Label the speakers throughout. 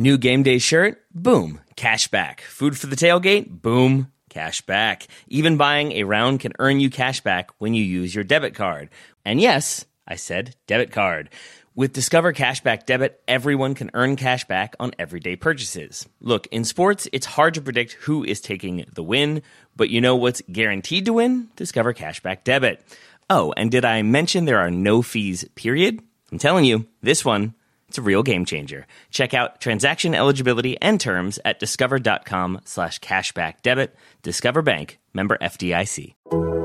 Speaker 1: New game day shirt? Boom, cash back. Food for the tailgate? Boom, cash back. Even buying a round can earn you cash back when you use your debit card. And yes, I said debit card. With Discover Cashback Debit, everyone can earn cash back on everyday purchases. Look, in sports, it's hard to predict who is taking the win, but you know what's guaranteed to win? Discover Cashback Debit. Oh, and did I mention there are no fees, period? I'm telling you, this one, it's a real game changer. Check out transaction eligibility and terms at discover.com slash cashback debit. Discover Bank, member FDIC.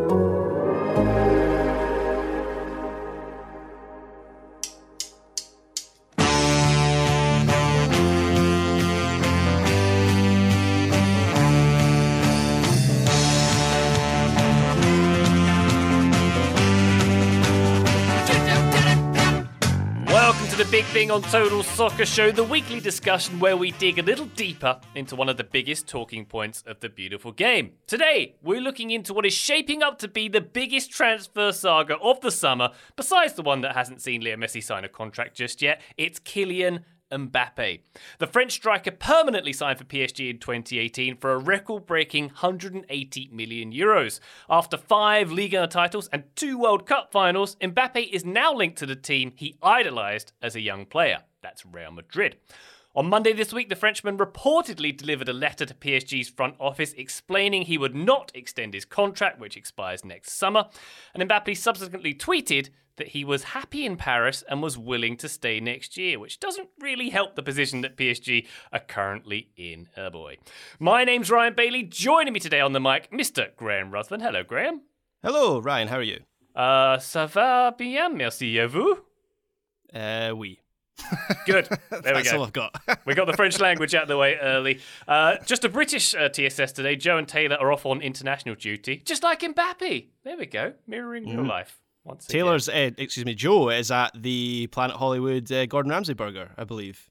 Speaker 2: Thing on Total Soccer Show, the weekly discussion where we dig a little deeper into one of the biggest talking points of the beautiful game. Today, we're looking into what is shaping up to be the biggest transfer saga of the summer, besides the one that hasn't seen Leo Messi sign a contract just yet. It's Kylian Mbappe. The French striker permanently signed for PSG in 2018 for a record breaking 180 million euros. After five Liga titles and two World Cup finals, Mbappe is now linked to the team he idolised as a young player. That's Real Madrid. On Monday this week, the Frenchman reportedly delivered a letter to PSG's front office explaining he would not extend his contract, which expires next summer. And Mbappe subsequently tweeted that he was happy in Paris and was willing to stay next year, which doesn't really help the position that PSG are currently in. Oh boy. My name's Ryan Bailey. Joining me today on the mic, Mr. Graham Ruthven. Hello, Graham.
Speaker 3: Hello, Ryan. How are you?
Speaker 2: Uh, ça va bien, merci. à vous?
Speaker 3: Uh, we.
Speaker 2: Good. There we
Speaker 3: That's
Speaker 2: go.
Speaker 3: all I've got.
Speaker 2: We got the French language out of the way early. Uh, just a British uh, TSS today. Joe and Taylor are off on international duty, just like Mbappe. There we go, mirroring real life. Once.
Speaker 3: Taylor's, uh, excuse me, Joe is at the Planet Hollywood uh, Gordon Ramsay burger, I believe.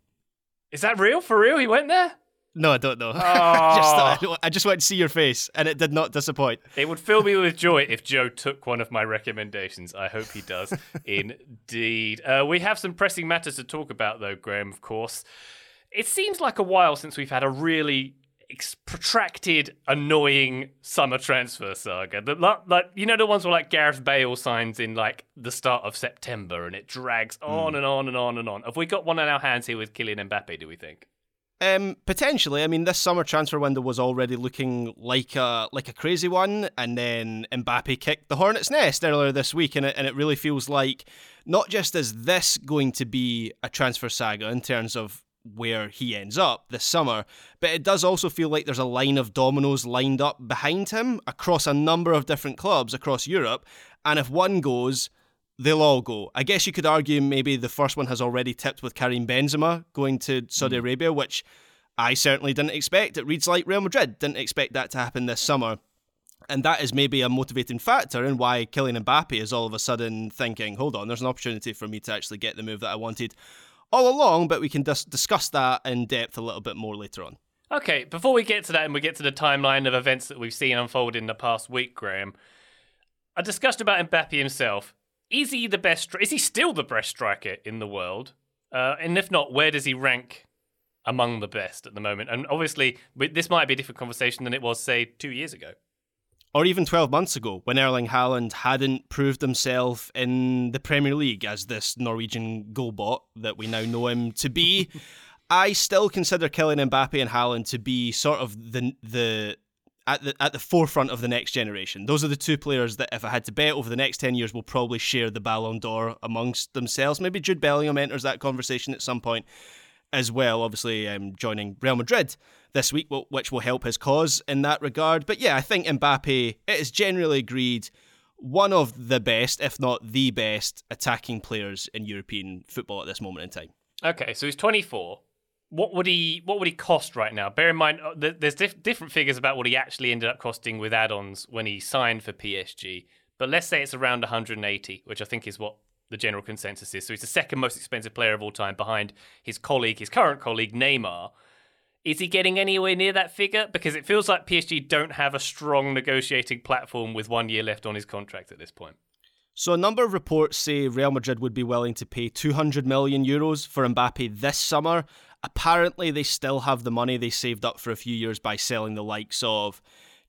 Speaker 2: Is that real? For real? He went there?
Speaker 3: No, I don't know. I, just,
Speaker 2: Oh.
Speaker 3: I just wanted to see your face, and it did not disappoint.
Speaker 2: It would fill me with joy if Joe took one of my recommendations. I hope he does. Indeed. Uh, we have some pressing matters to talk about, though, Graham, of course. It seems like a while since we've had a really protracted, annoying summer transfer saga. The, like, you know, the ones where like Gareth Bale signs in like the start of September and it drags on and on and on and on. Have we got one in our hands here with Kylian Mbappe, do we think?
Speaker 3: Um, potentially. I mean, this summer transfer window was already looking like a like a crazy one, and then Mbappe kicked the hornet's nest earlier this week, and it and it really feels like not just is this going to be a transfer saga in terms of where he ends up this summer, but it does also feel like there's a line of dominoes lined up behind him across a number of different clubs across Europe, and if one goes. They'll all go. I guess you could argue maybe the first one has already tipped with Karim Benzema going to Saudi hmm. Arabia, which I certainly didn't expect. It reads like Real Madrid didn't expect that to happen this summer. And that is maybe a motivating factor in why Kylian Mbappe is all of a sudden thinking, hold on, there's an opportunity for me to actually get the move that I wanted all along, but we can dis- discuss that in depth a little bit more later on.
Speaker 2: Okay, before we get to that and we get to the timeline of events that we've seen unfold in the past week, Graham, a discussion about Mbappe himself. Is he the best? Is he still the best striker in the world? Uh, and if not, where does he rank among the best at the moment? And obviously, this might be a different conversation than it was, say, two years ago.
Speaker 3: Or even 12 months ago, when Erling Haaland hadn't proved himself in the Premier League as this Norwegian goalbot that we now know him to be. I still consider Kylian Mbappe and Haaland to be sort of the the at the at the forefront of the next generation. Those are the two players that, if I had to bet over the next ten years, will probably share the Ballon d'Or amongst themselves. Maybe Jude Bellingham enters that conversation at some point as well. Obviously, um, joining Real Madrid this week, which will help his cause in that regard. But yeah, I think Mbappe it is generally agreed one of the best, if not the best, attacking players in European football at this moment in time.
Speaker 2: Okay, so he's 24. What would he What would he cost right now? Bear in mind, uh, there's diff- different figures about what he actually ended up costing with add-ons when he signed for PSG. But let's say it's around 180, which I think is what the general consensus is. So he's the second most expensive player of all time, behind his colleague, his current colleague Neymar. Is he getting anywhere near that figure? Because it feels like PSG don't have a strong negotiating platform with one year left on his contract at this point.
Speaker 3: So a number of reports say Real Madrid would be willing to pay 200 million euros for Mbappe this summer, apparently they still have the money they saved up for a few years by selling the likes of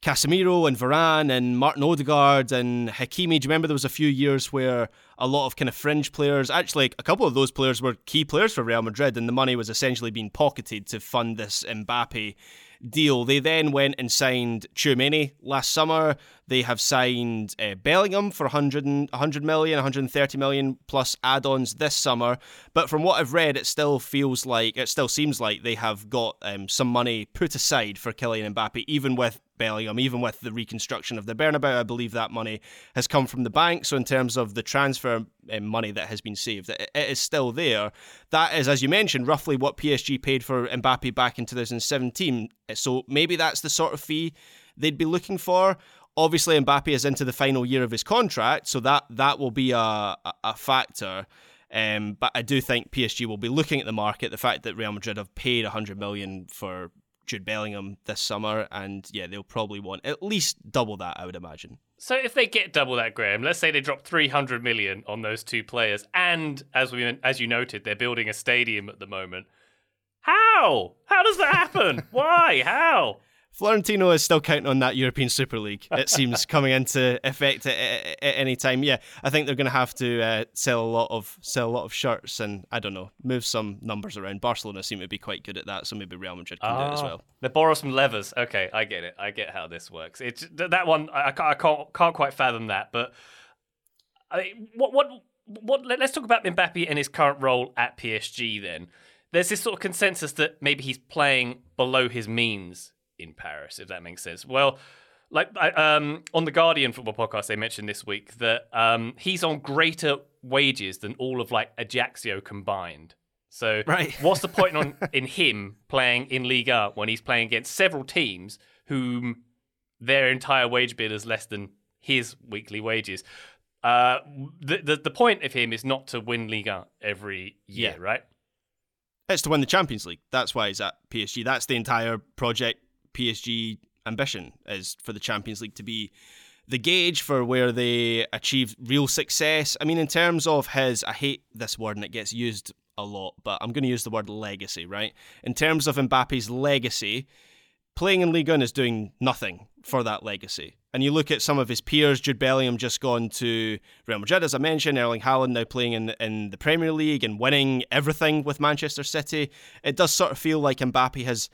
Speaker 3: Casemiro and Varane and Martin Odegaard and Hakimi. Do you remember there was a few years where a lot of kind of fringe players, actually a couple of those players were key players for Real Madrid, and the money was essentially being pocketed to fund this Mbappe deal. They then went and signed Tchouameni last summer. They have signed uh, Bellingham for 100, 100 million, 130 million plus add-ons this summer. But from what I've read, it still feels like it still seems like they have got um, some money put aside for Kylian Mbappe, even with Bellingham, even with the reconstruction of the Bernabeu. I believe that money has come from the bank. So in terms of the transfer um, money that has been saved, it, is still there. That is, as you mentioned, roughly what PSG paid for Mbappe back in 2017. So maybe that's the sort of fee they'd be looking for. Obviously, Mbappe is into the final year of his contract, so that that will be a, a, a factor. Um, but I do think PSG will be looking at the market. The fact that Real Madrid have paid 100 million for Jude Bellingham this summer, and yeah, they'll probably want at least double that, I would imagine.
Speaker 2: So if they get double that, Graham, let's say they drop 300 million on those two players, and as we as you noted, they're building a stadium at the moment. How? How does that happen? Why? How?
Speaker 3: Florentino is still counting on that European Super League. It seems coming into effect at, at, at, any time. Yeah, I think they're going to have to uh, sell a lot of sell a lot of shirts and I don't know, move some numbers around. Barcelona seem to be quite good at that, so maybe Real Madrid can do it as ah, well.
Speaker 2: They borrow some levers. Okay, I get it. I get how this works. It's that one. I, I can't can't quite fathom that. But I, what what what? Let's talk about Mbappe and his current role at PSG. Then there's this sort of consensus that maybe he's playing below his means in Paris, if that makes sense. Well, like um, on the Guardian football podcast, they mentioned this week that um, he's on greater wages than all of like Ajaccio combined. So, right. what's the point on in him playing in Liga when he's playing against several teams whom their entire wage bill is less than his weekly wages? Uh, the, the the point of him is not to win Liga every year, yeah. right?
Speaker 3: It's to win the Champions League. That's why he's at PSG. That's the entire project PSG ambition is for the Champions League to be the gauge for where they achieve real success. I mean, in terms of his, I hate this word and it gets used a lot, but I'm going to use the word legacy, right? In terms of Mbappe's legacy, playing in Ligue 1 is doing nothing for that legacy. And you look at some of his peers, Jude Bellingham just gone to Real Madrid, as I mentioned, Erling Haaland now playing in, in the Premier League and winning everything with Manchester City. It does sort of feel like Mbappe has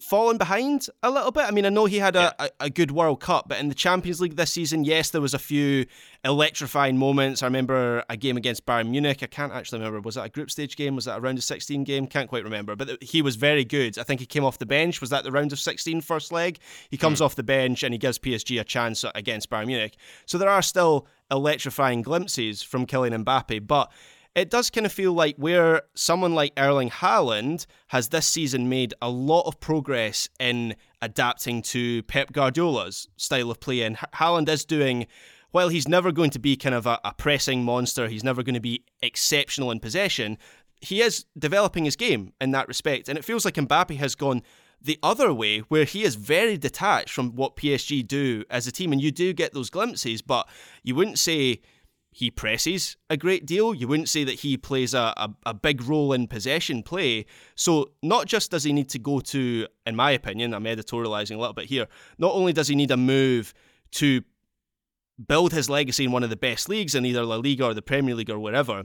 Speaker 3: fallen behind a little bit. I mean, I know he had a, yeah. a, a, good World Cup, but in the Champions League this season, yes, there was a few electrifying moments. I remember a game against Bayern Munich. I can't actually remember. Was that a group stage game? Was that a round of 16 game? Can't quite remember. But he was very good. I think he came off the bench. Was that the round of 16 first leg? He comes mm. off the bench and he gives PSG a chance against Bayern Munich. So there are still electrifying glimpses from Kylian Mbappe, but it does kind of feel like where someone like Erling Haaland has this season made a lot of progress in adapting to Pep Guardiola's style of play. And Haaland is doing, while he's never going to be kind of a, a pressing monster, he's never going to be exceptional in possession, he is developing his game in that respect. And it feels like Mbappe has gone the other way, where he is very detached from what PSG do as a team. And you do get those glimpses, but you wouldn't say he presses a great deal. You wouldn't say that he plays a, a, a, big role in possession play. So, not just does he need to go to, in my opinion, I'm editorializing a little bit here, not only does he need a move to build his legacy in one of the best leagues in either La Liga or the Premier League or wherever,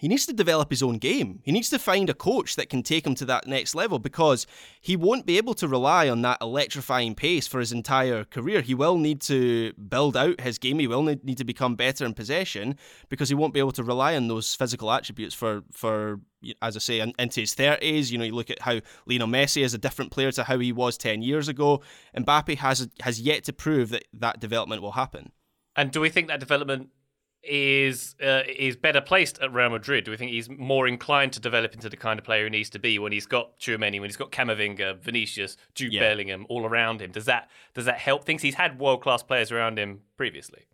Speaker 3: he needs to develop his own game. He needs to find a coach that can take him to that next level because he won't be able to rely on that electrifying pace for his entire career. He will need to build out his game. He will need to become better in possession because he won't be able to rely on those physical attributes for for as I say into his thirties. You know, you look at how Lionel Messi is a different player to how he was ten years ago. Mbappe has has yet to prove that that development will happen.
Speaker 2: And do we think that development is uh, is better placed at Real Madrid? Do we think he's more inclined to develop into the kind of player he needs to be when he's got Tchouameni, when he's got Camavinga, Vinicius, Jude yeah. Bellingham all around him? Does that does that help things? He's had world class players around him previously.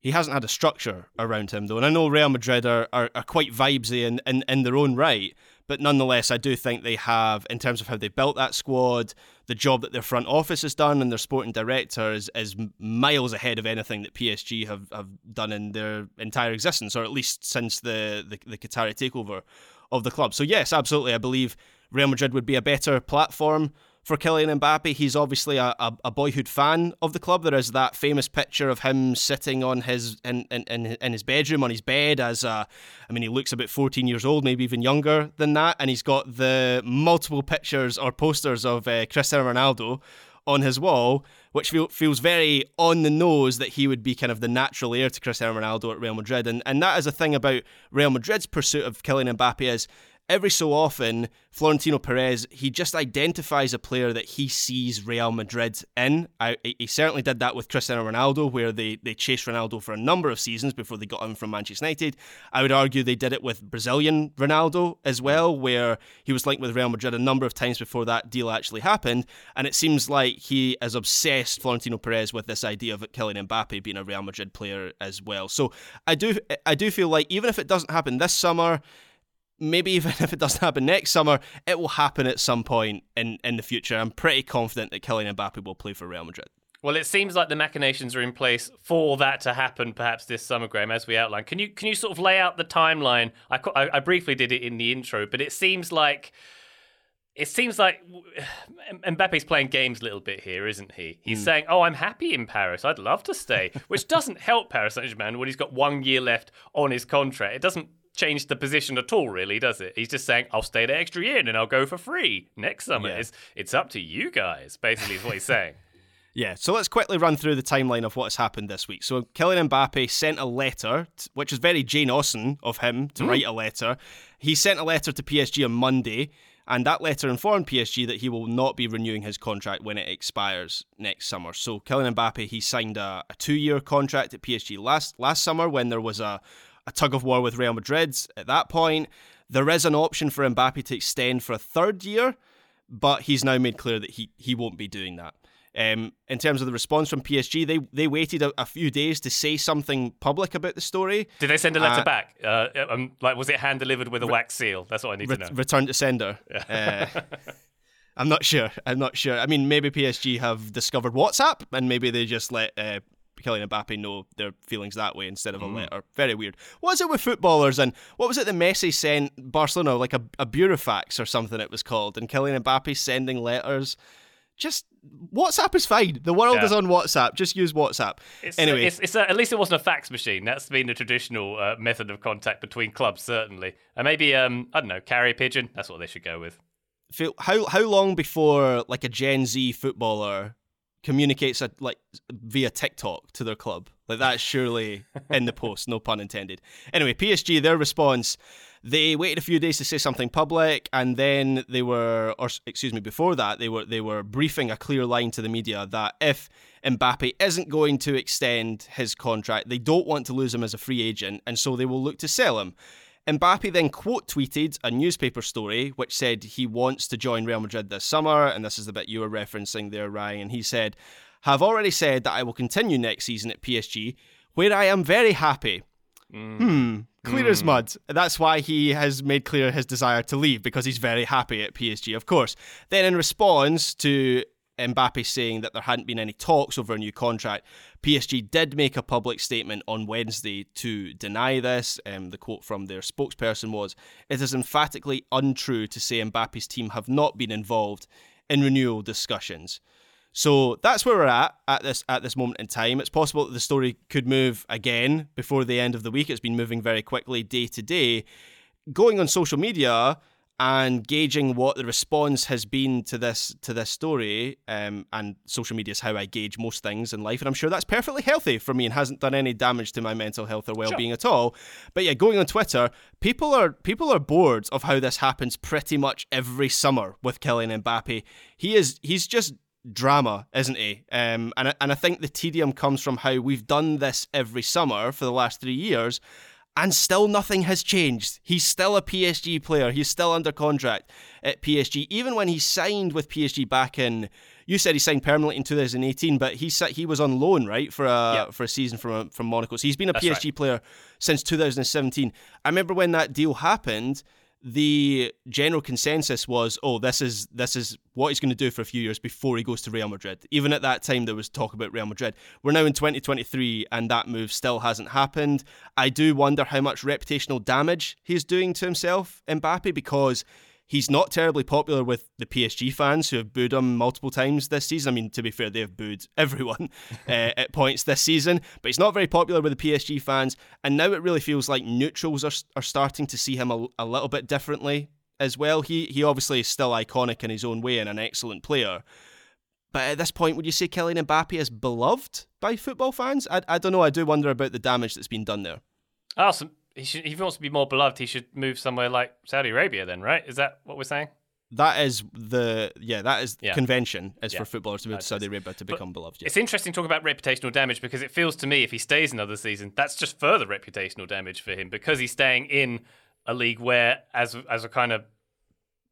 Speaker 3: He hasn't had a structure around him though, and I know Real Madrid are, are, are quite vibesy in, in, in their own right, but nonetheless, I do think they have, in terms of how they built that squad, the job that their front office has done and their sporting director is, is miles ahead of anything that PSG have, have done in their entire existence, or at least since the, the, the Qatari takeover of the club. So, yes, absolutely. I believe Real Madrid would be a better platform for Kylian Mbappe. He's obviously a, a, a, boyhood fan of the club. There is that famous picture of him sitting on his in, in, in his bedroom on his bed as a, I mean, he looks about 14 years old, maybe even younger than that, and he's got the multiple pictures or posters of uh, Cristiano Ronaldo on his wall, which feel, feels very on the nose that he would be kind of the natural heir to Cristiano Ronaldo at Real Madrid. And and that is a thing about Real Madrid's pursuit of Kylian Mbappe is every so often, Florentino Perez, he just identifies a player that he sees Real Madrid in. I, he certainly did that with Cristiano Ronaldo, where they, they chased Ronaldo for a number of seasons before they got him from Manchester United. I would argue they did it with Brazilian Ronaldo as well, where he was linked with Real Madrid a number of times before that deal actually happened. And it seems like he has obsessed, Florentino Perez, with this idea of Kylian Mbappe being a Real Madrid player as well. So I do I do feel like even if it doesn't happen this summer, maybe even if it doesn't happen next summer, it will happen at some point in, in the future. I'm pretty confident that Kylian Mbappe will play for Real Madrid.
Speaker 2: Well, it seems like the machinations are in place for that to happen, perhaps this summer, Graham, as we outlined. Can you can you sort of lay out the timeline? I, I, I briefly did it in the intro, but it seems like it seems like Mbappe's playing games a little bit here, isn't he? He's mm. saying, "Oh, I'm happy in Paris. I'd love to stay," which doesn't help Paris Saint-Germain when he's got one year left on his contract. It doesn't change the position at all, really, does it? He's just saying, I'll stay the extra year and then I'll go for free next summer. Yeah. It's, it's up to you guys, basically, is what he's saying.
Speaker 3: Yeah, so let's quickly run through the timeline of what has happened this week. So Kylian Mbappe sent a letter, which is very Jane Austen of him to mm. write a letter. He sent a letter to PSG on Monday, and that letter informed PSG that he will not be renewing his contract when it expires next summer. So Kylian Mbappe, he signed a, a two-year contract at PSG last last summer when there was a a tug of war with Real Madrid at that point. There is an option for Mbappe to extend for a third year, but he's now made clear that he, he won't be doing that. Um, in terms of the response from PSG, they they waited a, a, few days to say something public about the story.
Speaker 2: Did they send a letter uh, back? Uh, um, like, was it hand delivered with a re- wax seal? That's what I need re- to know.
Speaker 3: Return to sender. Yeah. Uh, I'm not sure. I'm not sure. I mean, maybe PSG have discovered WhatsApp and maybe they just let uh, Kylian Mbappe know their feelings that way instead of a mm. letter. Very weird. What was it with footballers and what was it that Messi sent Barcelona like a, a burofax or something it was called and Kylian Mbappe sending letters? Just WhatsApp is fine. The world yeah. is on WhatsApp. Just use WhatsApp.
Speaker 2: It's,
Speaker 3: anyway,
Speaker 2: it's, it's a, at least it wasn't a fax machine. That's been the traditional uh, method of contact between clubs, certainly. And maybe um, I don't know, carrier pigeon. That's what they should go with.
Speaker 3: How how long before like a Gen Z footballer communicates a, like via TikTok to their club. Like that's surely in the post, no pun intended. Anyway, PSG, their response, they waited a few days to say something public, and then they were, or excuse me, before that, they were they were briefing a clear line to the media that if Mbappe isn't going to extend his contract, they don't want to lose him as a free agent, and so they will look to sell him. Mbappe then quote tweeted a newspaper story which said he wants to join Real Madrid this summer, and this is the bit you were referencing there, Ryan. And He said, Have already said that I will continue next season at PSG, where I am very happy. Mm. Hmm, clear mm. as mud. That's why he has made clear his desire to leave, because he's very happy at PSG, of course. Then, in response to Mbappe saying that there hadn't been any talks over a new contract. PSG did make a public statement on Wednesday to deny this. Um, the quote from their spokesperson was It is emphatically untrue to say Mbappe's team have not been involved in renewal discussions. So that's where we're at at this at this moment in time. It's possible that the story could move again before the end of the week. It's been moving very quickly day to day. Going on social media, and gauging what the response has been to this to this story um, and social media is how I gauge most things in life and I'm sure that's perfectly healthy for me and hasn't done any damage to my mental health or well-being sure. at all but yeah going on Twitter people are people are bored of how this happens pretty much every summer with Kylian Mbappe he is he's just drama, isn't he? Um, and and I think the tedium comes from how we've done this every summer for the last three years, and still nothing has changed. He's still a PSG player. He's still under contract at PSG. Even when he signed with PSG back in, you said he signed permanently in 2018, but he he was on loan, right, for a yep. for a season from from Monaco. So he's been a That's PSG right. player since 2017. I remember when that deal happened the general consensus was, oh, this is this is what he's going to do for a few years before he goes to Real Madrid. Even at that time, there was talk about Real Madrid. We're now in 2023, and that move still hasn't happened. I do wonder how much reputational damage he's doing to himself, Mbappe, because He's not terribly popular with the PSG fans who have booed him multiple times this season. I mean, to be fair, they've booed everyone uh, at points this season, but he's not very popular with the PSG fans. And now it really feels like neutrals are, are starting to see him a, a little bit differently as well. He he obviously is still iconic in his own way and an excellent player. But at this point, would you say Kylian Mbappe is beloved by football fans? I, I don't know. I do wonder about the damage that's been done there.
Speaker 2: Awesome. He should, if he wants to be more beloved, he should move somewhere like Saudi Arabia. Then, right? Is that what we're saying?
Speaker 3: That is the yeah. That is
Speaker 2: Yeah.
Speaker 3: convention is
Speaker 2: Yeah.
Speaker 3: for footballers to move to Saudi Arabia to become beloved. Yeah.
Speaker 2: It's interesting to talk about reputational damage because it feels to me if he stays another season, that's just further reputational damage for him because he's staying in a league where, as as a kind of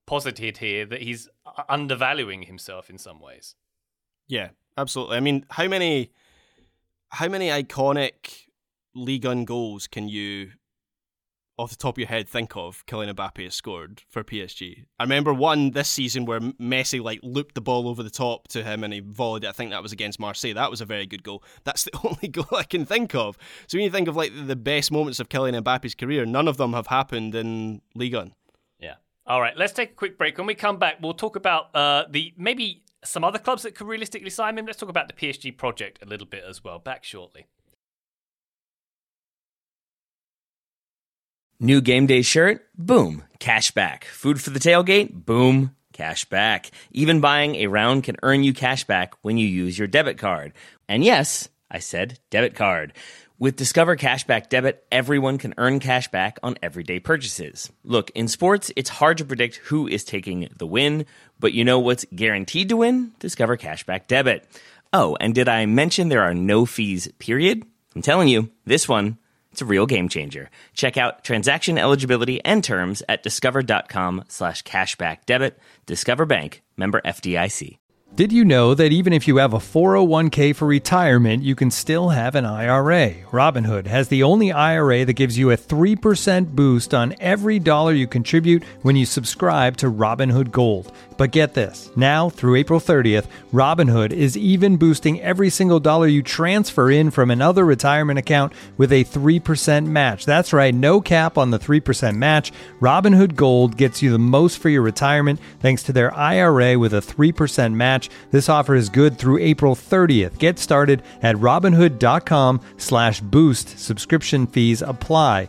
Speaker 2: posited here, that he's undervaluing himself in some ways.
Speaker 3: Yeah, absolutely. I mean, how many how many iconic Ligue 1 goals can you off the top of your head think of Kylian Mbappe has scored for PSG? I remember one this season where Messi like looped the ball over the top to him and he volleyed it. I think that was against Marseille. That was a very good goal. That's the only goal I can think of. So when you think of like the best moments of Kylian Mbappe's career, none of them have happened in Ligue 1.
Speaker 2: Yeah. All right, let's take a quick break. When we come back, we'll talk about uh, the maybe some other clubs that could realistically sign him. Let's talk about the PSG project a little bit as well. Back shortly.
Speaker 1: New game day shirt? Boom. Cash back. Food for the tailgate? Boom. Cash back. Even buying a round can earn you cash back when you use your debit card. And yes, I said debit card. With Discover Cashback Debit, everyone can earn cash back on everyday purchases. Look, in sports, it's hard to predict who is taking the win, but you know what's guaranteed to win? Discover Cashback Debit. Oh, and did I mention there are no fees, period? I'm telling you, this one, it's a real game changer. Check out transaction eligibility and terms at discover.com slash cashback debit. Discover Bank, member FDIC.
Speaker 4: Did you know that even if you have a 401k for retirement, you can still have an IRA? Robinhood has the only IRA that gives you a 3% boost on every dollar you contribute when you subscribe to Robinhood Gold. But get this now through April 30th, Robinhood is even boosting every single dollar you transfer in from another retirement account with a 3% match. That's right, no cap on the 3% match. Robinhood Gold gets you the most for your retirement thanks to their IRA with a 3% match. This offer is good through April 30th. Get started at robinhood.com slash boost. Subscription fees apply.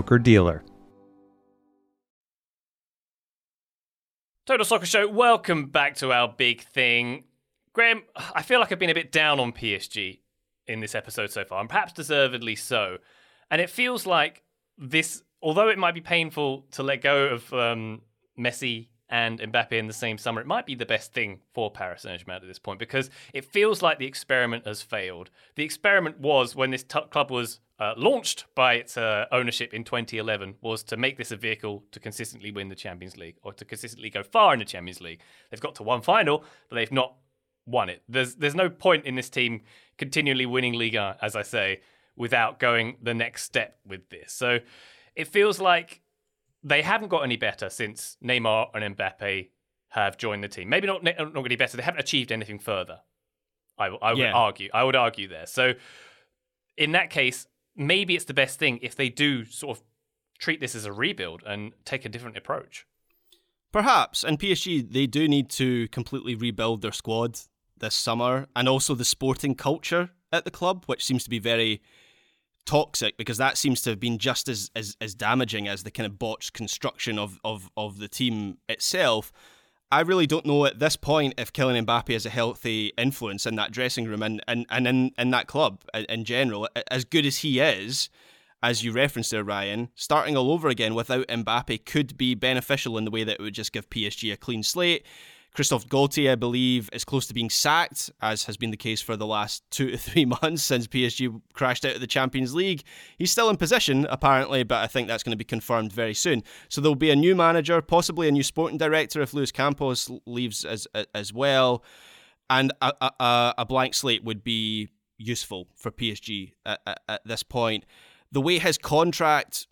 Speaker 4: dealer.
Speaker 2: Total Soccer Show, welcome back to our big thing. Graham, I feel like I've been a bit down on PSG in this episode so far, and perhaps deservedly so. And it feels like this, although it might be painful to let go of um, Messi and Mbappe in the same summer, it might be the best thing for Paris Saint Germain at this point because it feels like the experiment has failed. The experiment was when this t- club was uh, launched by its uh, ownership in 2011 was to make this a vehicle to consistently win the Champions League or to consistently go far in the Champions League. They've got to one final, but they've not won it. There's there's no point in this team continually winning Liga, as I say, without going the next step with this. So it feels like they haven't got any better since Neymar and Mbappe have joined the team. Maybe not not any better. They haven't achieved anything further. I, I would
Speaker 3: Yeah.
Speaker 2: argue. I would argue there. So in that case, maybe it's the best thing if they do sort of treat this as a rebuild and take a different approach.
Speaker 3: Perhaps. And PSG, they do need to completely rebuild their squad this summer and also the sporting culture at the club, which seems to be very toxic because that seems to have been just as, as, as damaging as the kind of botched construction of, of, of the team itself. I really don't know at this point if Kylian Mbappe is a healthy influence in that dressing room and, and, and in, in that club in, general. As good as he is, as you referenced there, Ryan, starting all over again without Mbappe could be beneficial in the way that it would just give PSG a clean slate, Christophe Galtier, I believe, is close to being sacked, as has been the case for the last two to three months since PSG crashed out of the Champions League. He's still in position, apparently, but I think that's going to be confirmed very soon. So there'll be a new manager, possibly a new sporting director if Luis Campos leaves as as well, and a, a, a blank slate would be useful for PSG at, at, at this point. The way his contract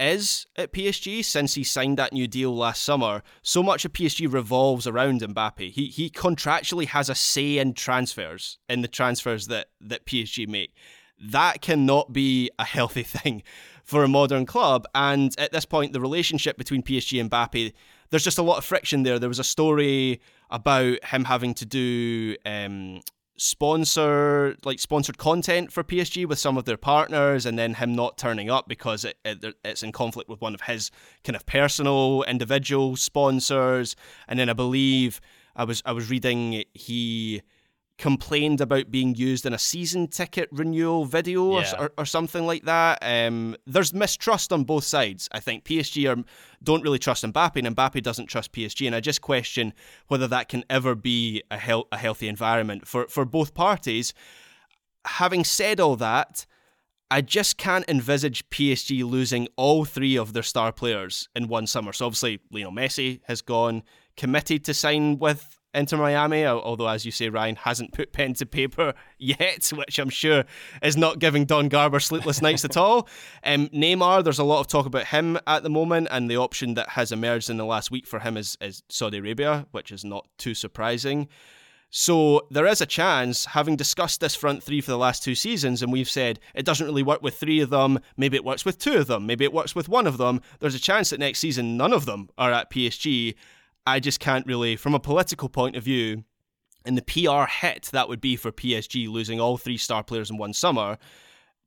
Speaker 3: is at PSG since he signed that new deal last summer. So much of PSG revolves around Mbappe. He he contractually has a say in transfers, in the transfers that, that PSG make. That cannot be a healthy thing for a modern club. And at this point, the relationship between PSG and Mbappe, there's just a lot of friction there. There was a story about him having to do um, sponsor like sponsored content for PSG with some of their partners and then him not turning up because it, it, it's in conflict with one of his kind of personal individual sponsors. And then I believe I was I was reading he complained about being used in a season ticket renewal video yeah. or, or, or, something like that. Um, there's mistrust on both sides. I think PSG are, don't really trust Mbappe, and Mbappe doesn't trust PSG. And I just question whether that can ever be a, hel- a healthy environment for, for both parties. Having said all that, I just can't envisage PSG losing all three of their star players in one summer. So obviously, Lionel Messi has gone, committed to sign with Inter Miami, although, as you say, Ryan hasn't put pen to paper yet, which I'm sure is not giving Don Garber sleepless nights at all. Um, Neymar, there's a lot of talk about him at the moment, and the option that has emerged in the last week for him is, is Saudi Arabia, which is not too surprising. So there is a chance, having discussed this front three for the last two seasons, and we've said it doesn't really work with three of them, maybe it works with two of them, maybe it works with one of them. There's a chance that next season none of them are at PSG, I just can't really, from a political point of view, and the PR hit that would be for PSG losing all three star players in one summer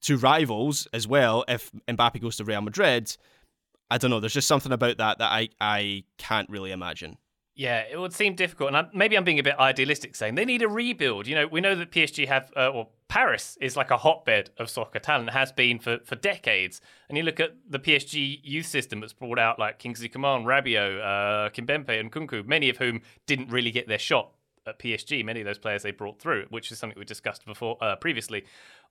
Speaker 3: to rivals as well if Mbappe goes to Real Madrid. I don't know. There's just something about that that I, I can't really imagine.
Speaker 2: Yeah, it would seem difficult, and I, maybe I'm being a bit idealistic saying they need a rebuild. You know, we know that PSG have, uh, or Paris is like a hotbed of soccer talent, has been for, for decades. And you look at the PSG youth system that's brought out like Kingsley Coman, Rabiot, uh, and Nkunku, many of whom didn't really get their shot at PSG. Many of those players they brought through, which is something we discussed before uh, previously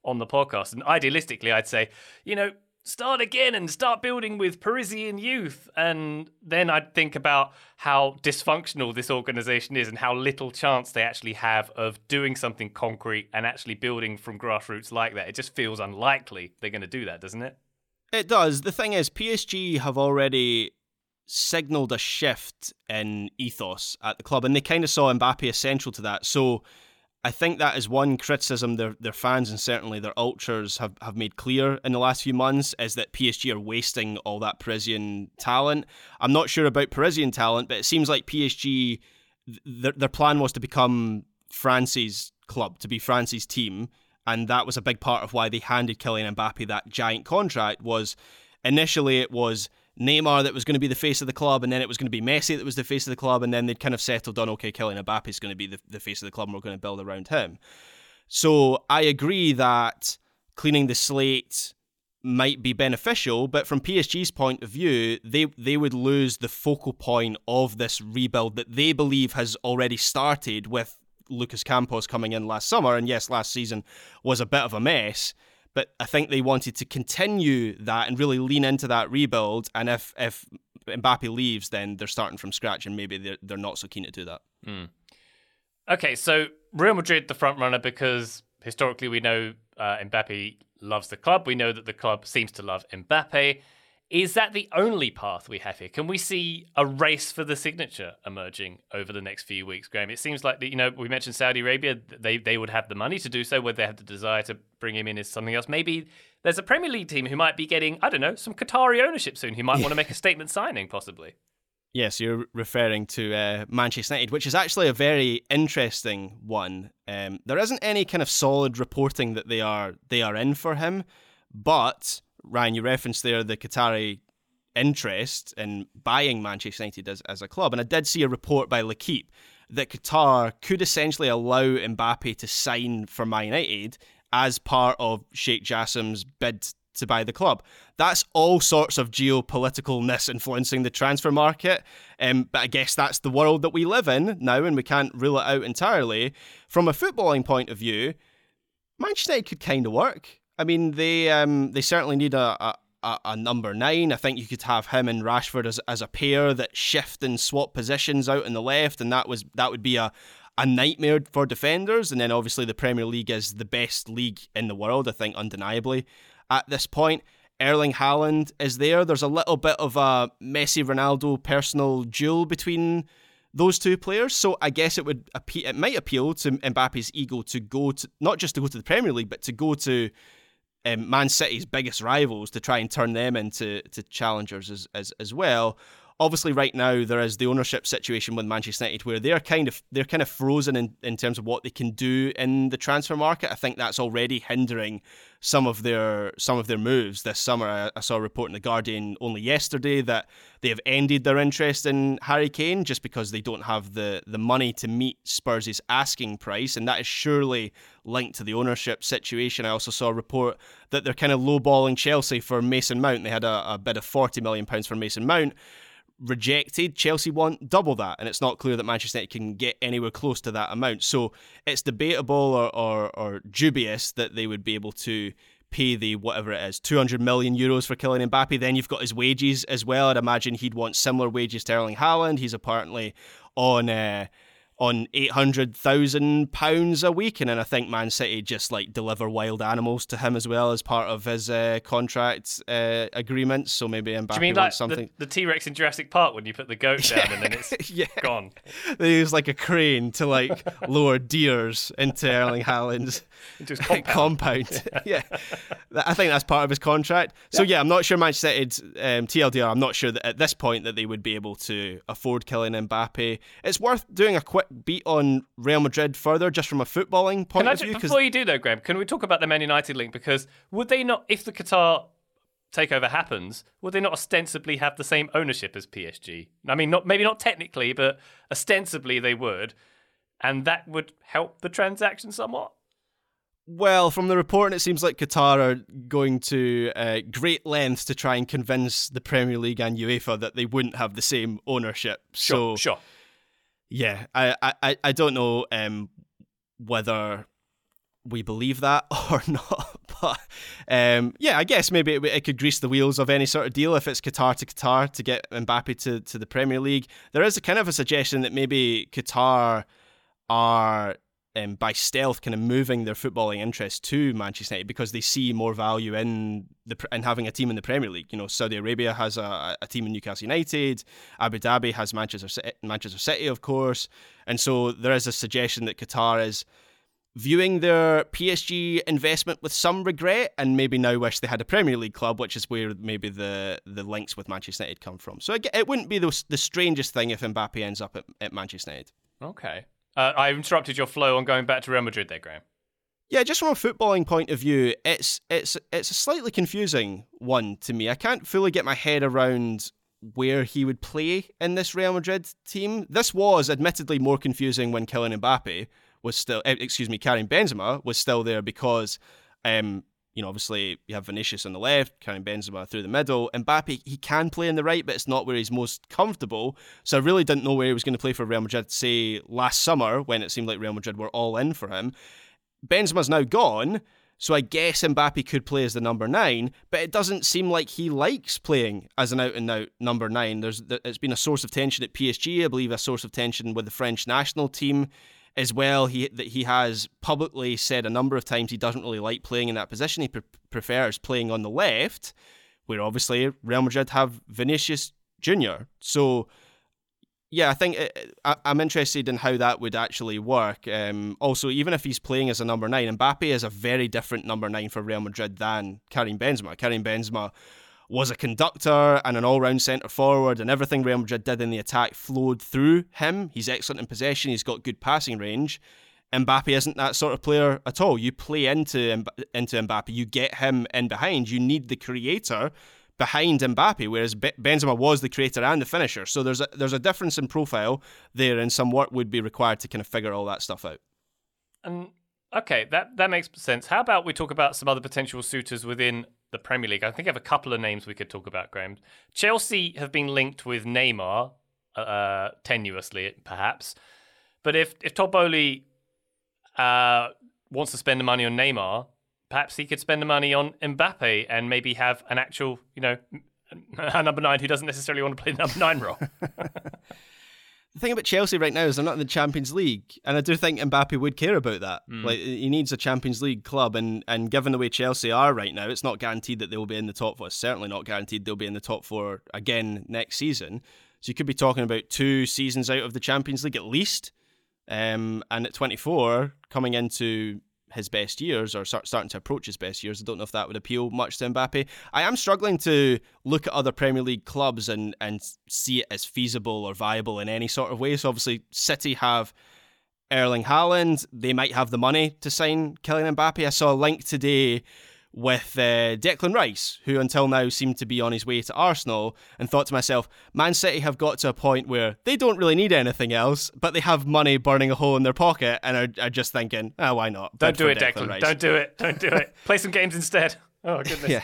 Speaker 2: on the podcast. And idealistically, I'd say, you know, start again and start building with Parisian youth. And then I'd think about how dysfunctional this organization is and how little chance they actually have of doing something concrete and actually building from grassroots like that. It just feels unlikely they're going to do that, doesn't it?
Speaker 3: It does. The thing is, PSG have already signaled a shift in ethos at the club, and they kind of saw Mbappe essential to that. So I think that is one criticism their their fans and certainly their ultras have, have made clear in the last few months is that PSG are wasting all that Parisian talent. I'm not sure about Parisian talent, but it seems like PSG their their plan was to become France's club, to be France's team, and that was a big part of why they handed Kylian Mbappe that giant contract was initially it was Neymar that was going to be the face of the club, and then it was going to be Messi that was the face of the club, and then they'd kind of settled on, okay, Kylian Mbappe is going to be the, the face of the club, and we're going to build around him. So I agree that cleaning the slate might be beneficial, but from PSG's point of view, they they would lose the focal point of this rebuild that they believe has already started with Lucas Campos coming in last summer, and yes, last season was a bit of a mess. But I think they wanted to continue that and really lean into that rebuild. And if if Mbappe leaves, then they're starting from scratch, and maybe they're they're not so keen to do that.
Speaker 2: Mm. Okay, so Real Madrid, the front runner, because historically we know uh, Mbappe loves the club. We know that the club seems to love Mbappe. Is that the only path we have here? Can we see a race for the signature emerging over the next few weeks, Graham? It seems like that, you know we mentioned Saudi Arabia; they they would have the money to do so. Whether they have the desire to bring him in is something else. Maybe there's a Premier League team who might be getting I don't know some Qatari ownership soon. Who might want to make a statement signing, possibly.
Speaker 3: Yes, you're referring to uh, Manchester United, which is actually a very interesting one. Um, there isn't any kind of solid reporting that they are they are in for him, but Ryan, you referenced there the Qatari interest in buying Manchester United as, as a club. And I did see a report by L'Equipe that Qatar could essentially allow Mbappe to sign for Man United as part of Sheikh Jassim's bid to buy the club. That's all sorts of geopoliticalness influencing the transfer market. Um, but I guess that's the world that we live in now, and we can't rule it out entirely. From a footballing point of view, Manchester United could kind of work. I mean, they um, they certainly need a, a, a, number nine. I think you could have him and Rashford as, as a pair that shift and swap positions out in the left, and that was that would be a a nightmare for defenders. And then obviously the Premier League is the best league in the world, I think, undeniably at this point. Erling Haaland is there. There's a little bit of a Messi Ronaldo personal duel between those two players. So I guess it would it might appeal to Mbappe's ego to go to not just to go to the Premier League, but to go to um, Man City's biggest rivals to try and turn them into to challengers as, as as well obviously right now there is the ownership situation with Manchester United where they're kind of they're kind of frozen in, in terms of what they can do in the transfer market. I think that's already hindering some of their some of their moves this summer. I, I saw a report in the Guardian only yesterday that they have ended their interest in Harry Kane just because they don't have the the money to meet Spurs' asking price, and that is surely linked to the ownership situation. I also saw a report that they're kind of lowballing Chelsea for Mason Mount. They had a, a bid of forty million pounds for Mason Mount rejected. Chelsea want double that, and it's not clear that Manchester United can get anywhere close to that amount. So it's debatable or, or, or dubious that they would be able to pay the whatever it is, 200 million euros for Kylian Mbappe. Then you've got his wages as well. I'd imagine he'd want similar wages to Erling Haaland. He's apparently on. Uh, on eight hundred thousand pounds a week, and then I think Man City just like deliver wild animals to him as well as part of his uh, contract uh, agreement. So maybe Mbappe
Speaker 2: Do you mean like
Speaker 3: something.
Speaker 2: the, T Rex in Jurassic Park when you put the goat down and then it's
Speaker 3: yeah,
Speaker 2: gone?
Speaker 3: they use like a crane to like lower deers into Erling Haaland's
Speaker 2: compound.
Speaker 3: compound. yeah, That- I think that's part of his contract. So yeah, I'm not sure Manchester United um, TLDR. I'm not sure that at this point that they would be able to afford Kylian Mbappe. It's worth doing a quick beat on Real Madrid further, just from a footballing point of
Speaker 2: ju-
Speaker 3: view.
Speaker 2: before you do though, Graham, can we talk about the Man United link? Because would they not, if the Qatar takeover happens, would they not ostensibly have the same ownership as PSG? I mean, not maybe not technically, but ostensibly they would, and that would help the transaction somewhat.
Speaker 3: Well, from the reporting, it seems like Qatar are going to uh, great lengths to try and convince the Premier League and UEFA that they wouldn't have the same ownership. so,
Speaker 2: sure.
Speaker 3: Yeah, I, I, I don't know um, whether we believe that or not. But um, yeah, I guess maybe it, it could grease the wheels of any sort of deal if it's Qatar to Qatar to get Mbappe to, to the Premier League. There is a kind of a suggestion that maybe Qatar are um, by stealth kind of moving their footballing interest to Manchester United because they see more value in the in having a team in the Premier League. You know, Saudi Arabia has a, a team in Newcastle United, Abu Dhabi has Manchester City, Manchester City, of course, and so there is a suggestion that Qatar is viewing their PSG investment with some regret and maybe now wish they had a Premier League club, which is where maybe the, the links with Manchester United come from. So it, it wouldn't be the, the strangest thing if Mbappe ends up at, at Manchester United.
Speaker 2: Okay. Uh, I interrupted your flow on going back to Real Madrid there, Graham.
Speaker 3: Yeah, just from a footballing point of view, it's it's it's a slightly confusing one to me. I can't fully get my head around where he would play in this Real Madrid team. This was admittedly more confusing when Kylian Mbappe was still, eh, excuse me, Karim Benzema was still there because, um, you know, obviously you have Vinicius on the left, Karim Benzema through the middle. and Mbappe, he can play in the right, but it's not where he's most comfortable. So I really didn't know where he was going to play for Real Madrid, say last summer when it seemed like Real Madrid were all in for him. Benzema's now gone, so I guess Mbappe could play as the number nine, but it doesn't seem like he likes playing as an out and out number nine. There's it's been a source of tension at PSG, I believe, a source of tension with the French national team as well. He that he has publicly said a number of times he doesn't really like playing in that position. He pre- prefers playing on the left, where obviously Real Madrid have Vinicius Junior. So yeah, I think it, I, I'm interested in how that would actually work. Um, also, even if he's playing as a number nine, Mbappe is a very different number nine for Real Madrid than Karim Benzema. Karim Benzema was a conductor and an all-round centre forward, and everything Real Madrid did in the attack flowed through him. He's excellent in possession. He's got good passing range. Mbappe isn't that sort of player at all. You play into into Mbappe, you get him in behind. You need the creator behind Mbappe, whereas Benzema was the creator and the finisher. So there's a there's a difference in profile there, and some work would be required to kind of figure all that stuff out.
Speaker 2: And okay, that that makes sense. How about we talk about some other potential suitors within the Premier League. I think I have a couple of names we could talk about, Graham. Chelsea have been linked with Neymar, uh, tenuously perhaps. But if if Todd Boehly uh, wants to spend the money on Neymar, perhaps he could spend the money on Mbappe and maybe have an actual, you know, a number nine who doesn't necessarily want to play the number nine role.
Speaker 3: The thing about Chelsea right now is they're not in the Champions League, and I do think Mbappe would care about that. Mm. Like he needs a Champions League club, and and given the way Chelsea are right now, it's not guaranteed that they will be in the top four. It's certainly not guaranteed they'll be in the top four again next season. So you could be talking about two seasons out of the Champions League at least. Um, and at 24, coming into his best years or start, starting to approach his best years. I don't know if that would appeal much to Mbappe. I am struggling to look at other Premier League clubs and and see it as feasible or viable in any sort of way. So obviously, City have Erling Haaland. They might have the money to sign Kylian Mbappe. I saw a link today with uh, Declan Rice, who until now seemed to be on his way to Arsenal, and thought to myself, Man City have got to a point where they don't really need anything else, but they have money burning a hole in their pocket and are, are just thinking, oh, why not?
Speaker 2: Don't do it, Declan. Declan don't do it. Don't do it. Play some games instead. Oh, goodness.
Speaker 3: yeah.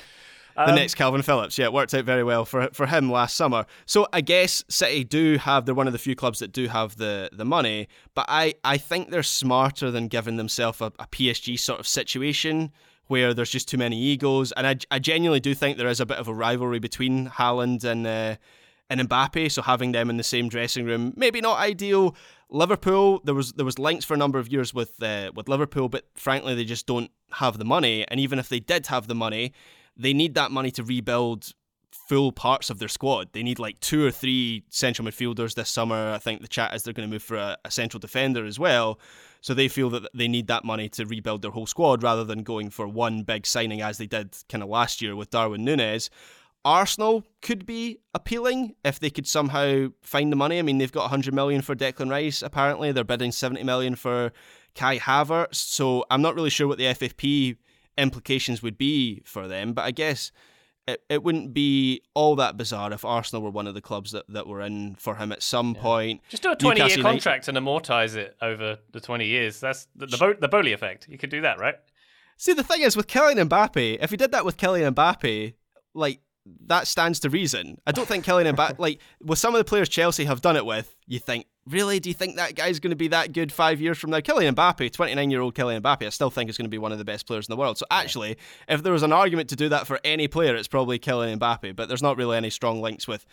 Speaker 3: The um, next Kalvin Phillips, yeah, it worked out very well for for him last summer. So I guess City do have they're one of the few clubs that do have the the money, but I I think they're smarter than giving themselves a, a PSG sort of situation where there's just too many egos. And I, I genuinely do think there is a bit of a rivalry between Haaland and uh, and Mbappe. So having them in the same dressing room, maybe not ideal. Liverpool, there was there was links for a number of years with uh, with Liverpool, but frankly, they just don't have the money. And even if they did have the money, they need that money to rebuild full parts of their squad. They need like two or three central midfielders this summer. I think the chat is they're going to move for a, a central defender as well. So they feel that they need that money to rebuild their whole squad rather than going for one big signing as they did kind of last year with Darwin Nunez. Arsenal could be appealing if they could somehow find the money. I mean, they've got 100 million for Declan Rice. Apparently, they're bidding 70 million for Kai Havertz. So I'm not really sure what the FFP implications would be for them. But I guess it, it wouldn't be all that bizarre if Arsenal were one of the clubs that, that were in for him at some yeah. point.
Speaker 2: Just do a 20 year contract and amortize it over the 20 years. That's the, the, Bo- the Boehly effect. You could do that, right?
Speaker 3: See, the thing is, with Kylian Mbappe, if he did that with Kylian Mbappe, like, that stands to reason. I don't think Kylian Mbappe, like, with some of the players Chelsea have done it with, you think, really? Do you think that guy's going to be that good five years from now? Kylian Mbappe, 29 year old Kylian Mbappe, I still think is going to be one of the best players in the world. So actually, if there was an argument to do that for any player, it's probably Kylian Mbappe. But there's not really any strong links with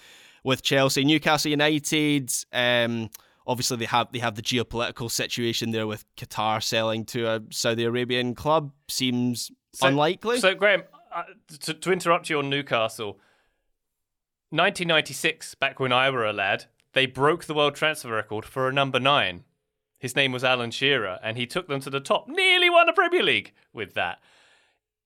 Speaker 3: with Chelsea, Newcastle United. Um, obviously, they have they have the geopolitical situation there with Qatar selling to a Saudi Arabian club. Seems so, unlikely.
Speaker 2: So Graham, uh, to, to interrupt you on Newcastle. 1996, back when I were a lad, they broke the world transfer record for a number nine. His name was Alan Shearer, and he took them to the top. Nearly won a Premier League with that.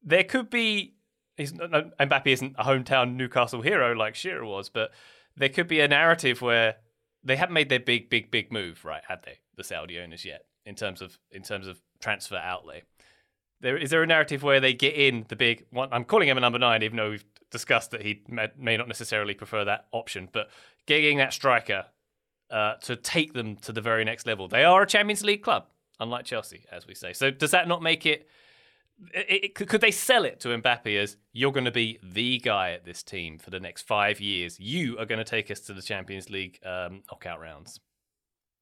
Speaker 2: There could be. He's, Mbappe isn't a hometown Newcastle hero like Shearer was, but there could be a narrative where they haven't made their big, big, big move, right? Had they the Saudi owners yet in terms of in terms of transfer outlay? There is there a narrative where they get in the big one. I'm calling him a number nine, even though we've discussed that he may, may not necessarily prefer that option. But getting that striker uh, to take them to the very next level. They are a Champions League club, unlike Chelsea, as we say. So does that not make it? it, it could they sell it to Mbappe as you're going to be the guy at this team for the next five years? You are going to take us to the Champions League um, knockout rounds.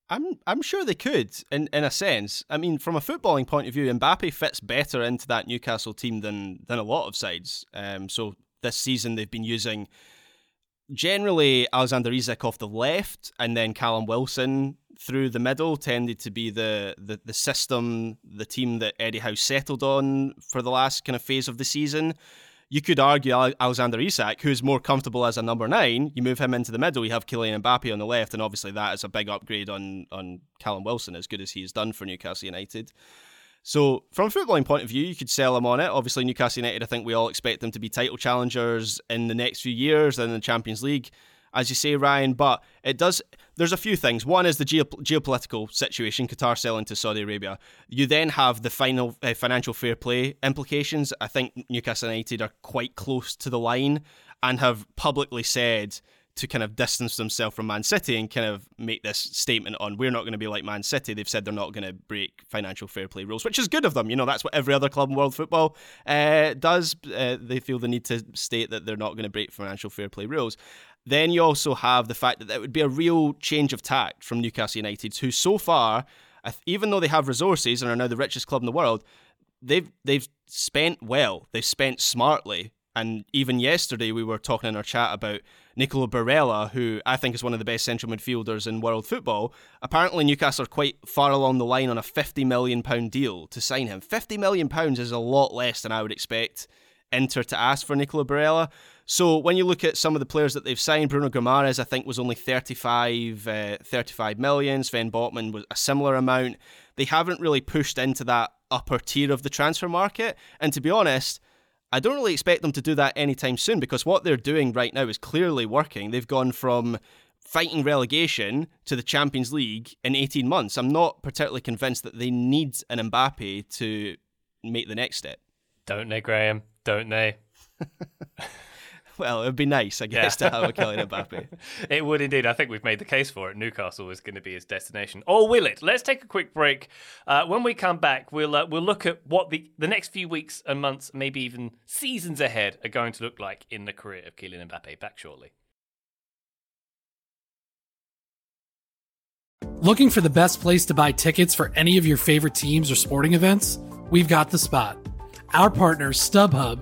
Speaker 3: I'm I'm sure they could in in a sense. I mean, from a footballing point of view, Mbappe fits better into that Newcastle team than than a lot of sides. Um, so this season they've been using generally Alexander Isak off the left, and then Callum Wilson through the middle tended to be the, the the system, the team that Eddie Howe settled on for the last kind of phase of the season you could argue Alexander Isak, who's more comfortable as a number nine, you move him into the middle, you have Kylian Mbappe on the left, and obviously that is a big upgrade on, on Callum Wilson, as good as he's done for Newcastle United. So, from a footballing point of view, you could sell him on it. Obviously, Newcastle United, I think we all expect them to be title challengers in the next few years and in the Champions League as you say, Ryan. But it does. There's a few things. One is the geop- geopolitical situation, Qatar selling to Saudi Arabia. You then have the final uh, financial fair play implications. I think Newcastle United are quite close to the line and have publicly said to kind of distance themselves from Man City and kind of make this statement on we're not going to be like Man City. They've said they're not going to break financial fair play rules, which is good of them. You know, that's what every other club in world football uh, does. Uh, they feel the need to state that they're not going to break financial fair play rules. Then you also have the fact that that would be a real change of tact from Newcastle United, who so far, even though they have resources and are now the richest club in the world, they've they've spent well. They've spent smartly. And even yesterday, we were talking in our chat about Nicolo Barella, who I think is one of the best central midfielders in world football. Apparently, Newcastle are quite far along the line on a £50 million deal to sign him. £50 million is a lot less than I would expect Inter to ask for Nicolo Barella. So when you look at some of the players that they've signed, Bruno Guimaraes, I think, was only 35, uh, 35 million. Sven Botman was a similar amount. They haven't really pushed into that upper tier of the transfer market. And to be honest, I don't really expect them to do that anytime soon because what they're doing right now is clearly working. They've gone from fighting relegation to the Champions League in 18 months. I'm not particularly convinced that they need an Mbappe to make the next step.
Speaker 2: Don't they, Graham? Don't they?
Speaker 3: Well, it would be nice, I guess, yeah. to have a Kylian Mbappe.
Speaker 2: it would indeed. I think we've made the case for it. Newcastle is going to be his destination, or will it? Let's take a quick break. Uh, when we come back, we'll uh, we'll look at what the the next few weeks and months, maybe even seasons ahead, are going to look like in the career of Kylian Mbappe. Back shortly.
Speaker 5: Looking for the best place to buy tickets for any of your favorite teams or sporting events? We've got the spot. Our partner, StubHub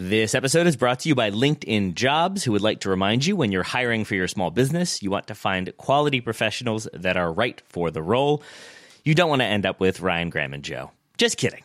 Speaker 1: This episode is brought to you by LinkedIn Jobs, who would like to remind you when you're hiring for your small business, you want to find quality professionals that are right for the role. You don't want to end up with Ryan Graham and Joe. Just kidding.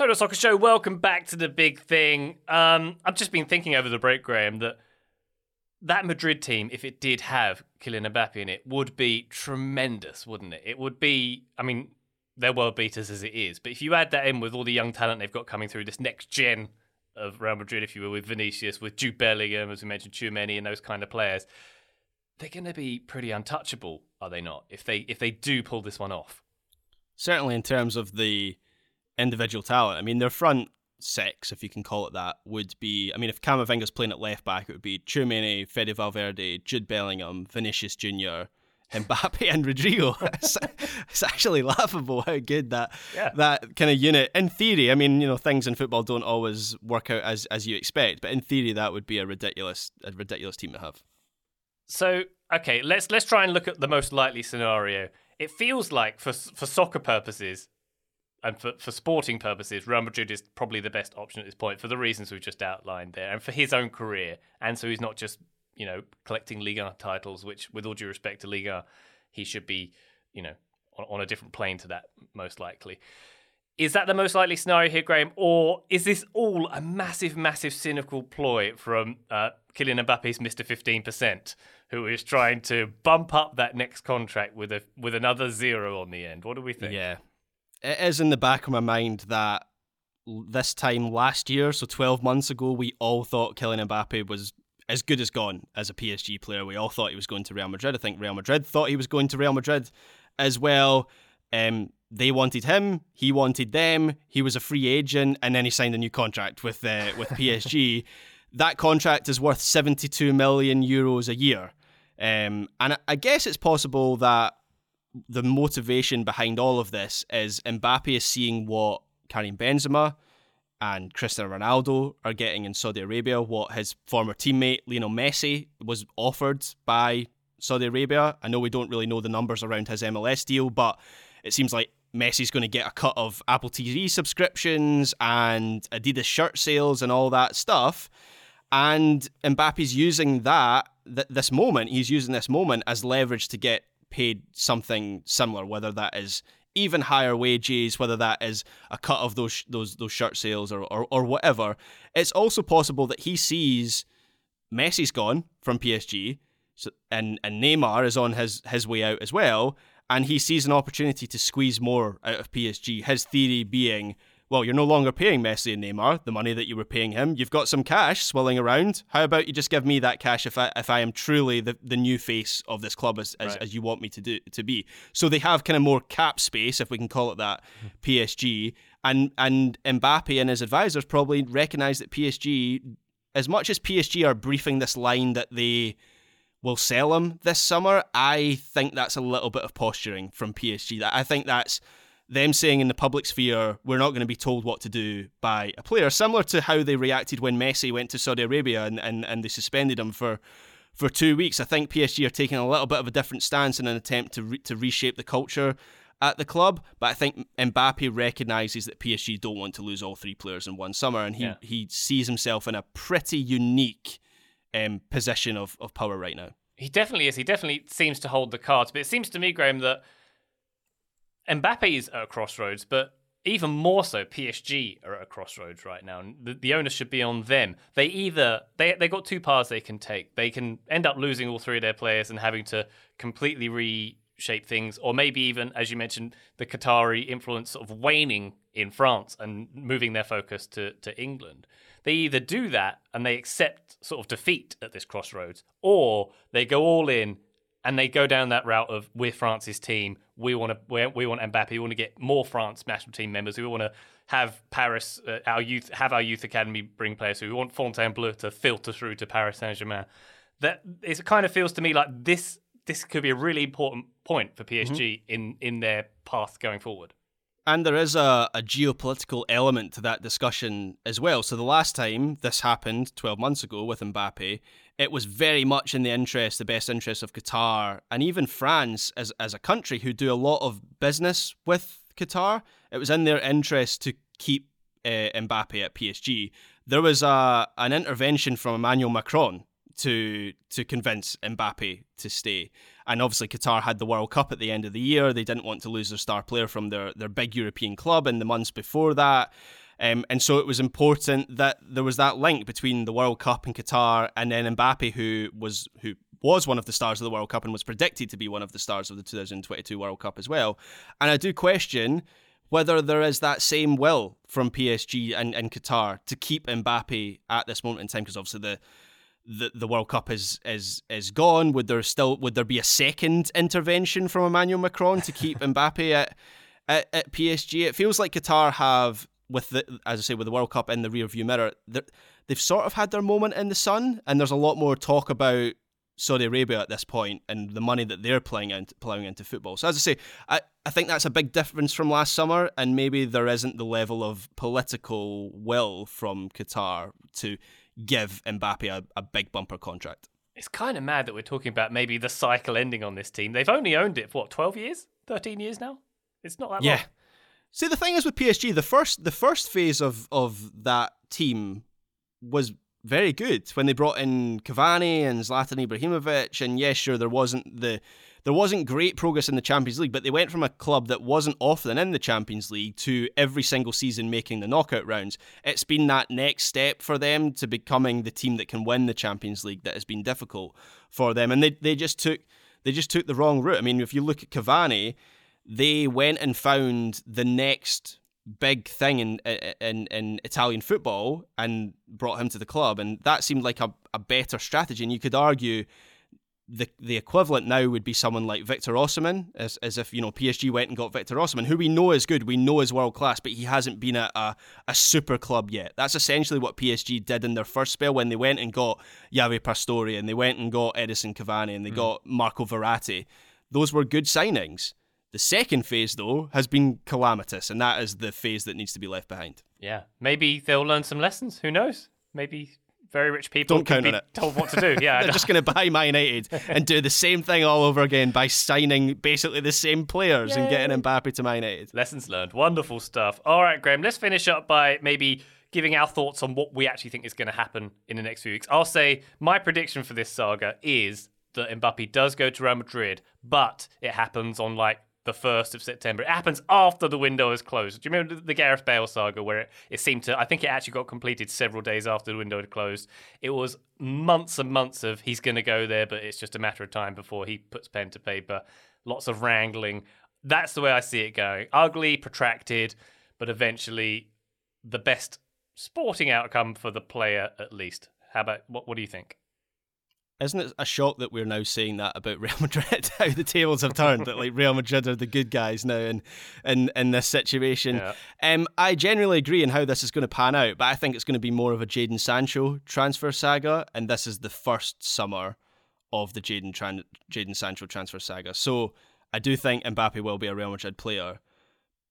Speaker 2: Total Soccer Show, welcome back to the big thing. Um, I've just been thinking over the break, Graham, that that Madrid team, if it did have Kylian Mbappe in it, would be tremendous, wouldn't it? It would be, I mean, they're world beaters as it is, but if you add that in with all the young talent they've got coming through, this next gen of Real Madrid, if you will, with Vinicius, with Jude Bellingham, as we mentioned, Tchouameni, and those kind of players, they're going to be pretty untouchable, are they not? If they if they do pull this one off,
Speaker 3: certainly in terms of the individual talent. I mean, their front six, if you can call it that, would be. I mean, if Camavinga's playing at left back, it would be Tchouameni, Fede Valverde, Jude Bellingham, Vinicius Junior, Mbappe, and Rodrygo. it's, it's, actually laughable how good that yeah. that kind of unit. In theory, I mean, you know, things in football don't always work out as as you expect, but in theory, that would be a ridiculous a ridiculous team to have.
Speaker 2: So, okay, let's let's try and look at the most likely scenario. It feels like for for soccer purposes, and for, for sporting purposes, Real Madrid is probably the best option at this point for the reasons we've just outlined there, and for his own career, and so he's not just you know collecting Liga titles, which, with all due respect to Liga, he should be you know on, on a different plane to that most likely. Is that the most likely scenario here, Graham, or is this all a massive, massive cynical ploy from uh, Kylian Mbappe's Mr. Fifteen Percent, who is trying to bump up that next contract with a with another zero on the end? What do we think?
Speaker 3: Yeah, it is in the back of my mind that this time last year, so 12 months ago, we all thought Kylian Mbappe was as good as gone as a PSG player. We all thought he was going to Real Madrid. I think Real Madrid thought he was going to Real Madrid as well. Um, they wanted him, he wanted them. He was a free agent, and then he signed a new contract with uh, with PSG. that contract is worth 72 million euros a year, um, and I guess it's possible that the motivation behind all of this is Mbappe is seeing what Karim Benzema and Cristiano Ronaldo are getting in Saudi Arabia, what his former teammate Lionel Messi was offered by Saudi Arabia. I know we don't really know the numbers around his MLS deal, but it seems like Messi's going to get a cut of Apple TV subscriptions and Adidas shirt sales and all that stuff. And Mbappe's using that, th- this moment, he's using this moment as leverage to get paid something similar, whether that is even higher wages, whether that is a cut of those those those shirt sales or, or, or whatever. It's also possible that he sees Messi's gone from PSG, so, and and Neymar is on his his way out as well, and he sees an opportunity to squeeze more out of PSG. His theory being, well, you're no longer paying Messi and Neymar the money that you were paying him. You've got some cash swirling around. How about you just give me that cash if I if I am truly the, the new face of this club as, as, right. as you want me to do to be. So they have kind of more cap space, if we can call it that, hmm. PSG. And and Mbappe and his advisors probably recognise that PSG, as much as PSG are briefing this line that they will sell him this summer, I think that's a little bit of posturing from PSG. That I think that's them saying in the public sphere, we're not going to be told what to do by a player, similar to how they reacted when Messi went to Saudi Arabia and, and, and they suspended him for, for two weeks. I think PSG are taking a little bit of a different stance in an attempt to, re- to reshape the culture at the club. But I think Mbappe recognises that PSG don't want to lose all three players in one summer, and he, yeah. he sees himself in a pretty unique um, position of, of power right now.
Speaker 2: He definitely is. He definitely seems to hold the cards. But it seems to me, Graham, that Mbappe is at a crossroads, but even more so, PSG are at a crossroads right now. The, the onus should be on them. They either they they got two paths they can take. They can end up losing all three of their players and having to completely reshape things, or maybe even, as you mentioned, the Qatari influence sort of waning in France and moving their focus to, to England. They either do that and they accept sort of defeat at this crossroads, or they go all in and they go down that route of we're France's team. We want to we, want Mbappe. We want to get more France national team members. We want to have Paris uh, our youth have our youth academy bring players. So we want Fontainebleau to filter through to Paris Saint Germain. That it kind of feels to me like this this could be a really important point for PSG mm-hmm. in in their path going forward.
Speaker 3: And there is a, a geopolitical element to that discussion as well. So the last time this happened, 12 months ago with Mbappe, it was very much in the interest, the best interest of Qatar and even France as, as a country who do a lot of business with Qatar. It was in their interest to keep uh, Mbappe at PSG. There was a, an intervention from Emmanuel Macron to to convince Mbappe to stay. And obviously Qatar had the World Cup at the end of the year. They didn't want to lose their star player from their, their big European club in the months before that. Um, and so it was important that there was that link between the World Cup and Qatar and then Mbappe who was who was one of the stars of the World Cup and was predicted to be one of the stars of the 2022 World Cup as well. And I do question whether there is that same will from PSG and, and Qatar to keep Mbappe at this moment in time, because obviously the the, the World Cup is is is gone? Would there still would there be a second intervention from Emmanuel Macron to keep Mbappe at, at, at PSG? It feels like Qatar have with the as I say with the World Cup in the rearview mirror, they've sort of had their moment in the sun, and there's a lot more talk about Saudi Arabia at this point and the money that they're playing into, plowing into football. So as I say, I, I think that's a big difference from last summer, and maybe there isn't the level of political will from Qatar to give Mbappe a, a big bumper contract.
Speaker 2: It's kind of mad that we're talking about maybe the cycle ending on this team. They've only owned it for what, 12 years? 13 years now? It's not that
Speaker 3: yeah.
Speaker 2: long.
Speaker 3: See, the thing is with PSG, the first the first phase of of that team was very good when they brought in Cavani and Zlatan Ibrahimovic. And yes, sure, there wasn't the there wasn't great progress in the Champions League, but they went from a club that wasn't often in the Champions League to every single season making the knockout rounds. It's been that next step for them to becoming the team that can win the Champions League that has been difficult for them. And they, they just took they just took the wrong route. I mean, if you look at Cavani, they went and found the next big thing in, in in Italian football and brought him to the club, and that seemed like a, a better strategy. And you could argue the the equivalent now would be someone like Victor Osimhen, as, as if you know PSG went and got Victor Osimhen, who we know is good, we know is world class, but he hasn't been at a, a super club yet. That's essentially what PSG did in their first spell when they went and got Javier Pastore and they went and got Edinson Cavani and they mm. got Marco Verratti. Those were good signings. The second phase, though, has been calamitous, and that is the phase that needs to be left behind.
Speaker 2: Yeah, maybe they'll learn some lessons. Who knows? Maybe very rich people
Speaker 3: don't count
Speaker 2: on
Speaker 3: it.
Speaker 2: Told what to do. Yeah,
Speaker 3: they're just going to buy Man United and do the same thing all over again by signing basically the same players Yay. and getting Mbappe to Man United.
Speaker 2: Lessons learned. Wonderful stuff. All right, Graham. Let's finish up by maybe giving our thoughts on what we actually think is going to happen in the next few weeks. I'll say my prediction for this saga is that Mbappe does go to Real Madrid, but it happens on like the 1st of September. It happens after the window is closed. Do you remember the Gareth Bale saga where it, it seemed to, I think it actually got completed several days after the window had closed. It was months and months of he's going to go there, but it's just a matter of time before he puts pen to paper. Lots of wrangling. That's the way I see it going. Ugly, protracted, but eventually the best sporting outcome for the player at least. How about, what, what do you think?
Speaker 3: Isn't it a shock that we're now saying that about Real Madrid? How the tables have turned that like Real Madrid are the good guys now in in, in this situation. Yeah. Um, I generally agree in how this is going to pan out, but I think it's going to be more of a Jadon Sancho transfer saga, and this is the first summer of the Jadon Tran- Jadon Sancho transfer saga. So I do think Mbappe will be a Real Madrid player,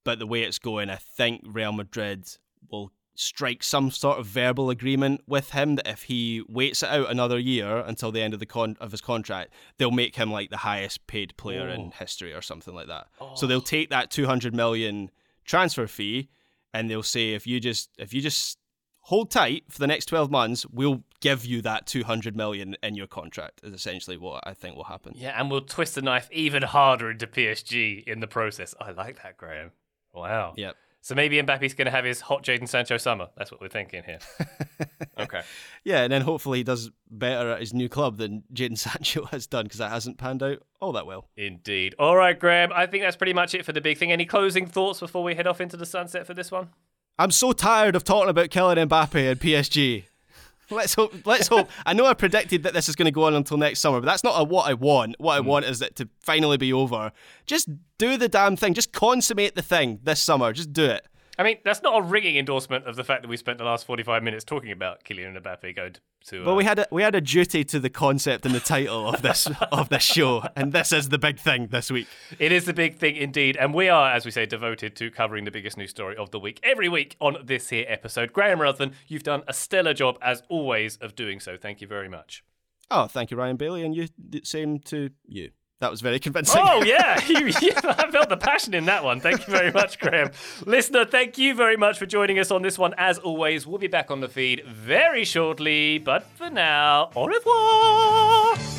Speaker 3: but the way it's going, I think Real Madrid will strike some sort of verbal agreement with him that if he waits it out another year until the end of the con- of his contract, they'll make him like the highest paid player oh. in history or something like that. Oh. So they'll take that 200 million transfer fee and they'll say if you just if you just hold tight for the next 12 months, we'll give you that 200 million in your contract is essentially what I think will happen.
Speaker 2: Yeah, and we'll twist the knife even harder into PSG in the process. I like that, Graham. Wow.
Speaker 3: Yep.
Speaker 2: So maybe Mbappe's going to have his hot Jadon Sancho summer. That's what we're thinking here. okay.
Speaker 3: Yeah, and then hopefully he does better at his new club than Jadon Sancho has done because that hasn't panned out all that well.
Speaker 2: Indeed. All right, Graham. I think that's pretty much it for the big thing. Any closing thoughts before we head off into the sunset for this one?
Speaker 3: I'm so tired of talking about Kylian Mbappe and PSG. Let's hope. Let's hope. I know I predicted that this is going to go on until next summer, but that's not a, what I want. What I mm. want is it to finally be over. Just do the damn thing. Just consummate the thing this summer. Just do it.
Speaker 2: I mean, that's not a ringing endorsement of the fact that we spent the last forty-five minutes talking about Kylian Mbappe going to.
Speaker 3: Uh... Well, we had a we had a duty to the concept and the title of this of this show, and this is the big thing this week.
Speaker 2: It is the big thing indeed, and we are, as we say, devoted to covering the biggest news story of the week every week on this here episode. Graham Ruthven, you've done a stellar job as always of doing so. Thank you very much.
Speaker 3: Oh, thank you, Ryan Bailey, and you same to you. That was very convincing.
Speaker 2: Oh, yeah. you, yeah. I felt the passion in that one. Thank you very much, Graham. Listener, thank you very much for joining us on this one. As always, we'll be back on the feed very shortly. But for now, au revoir.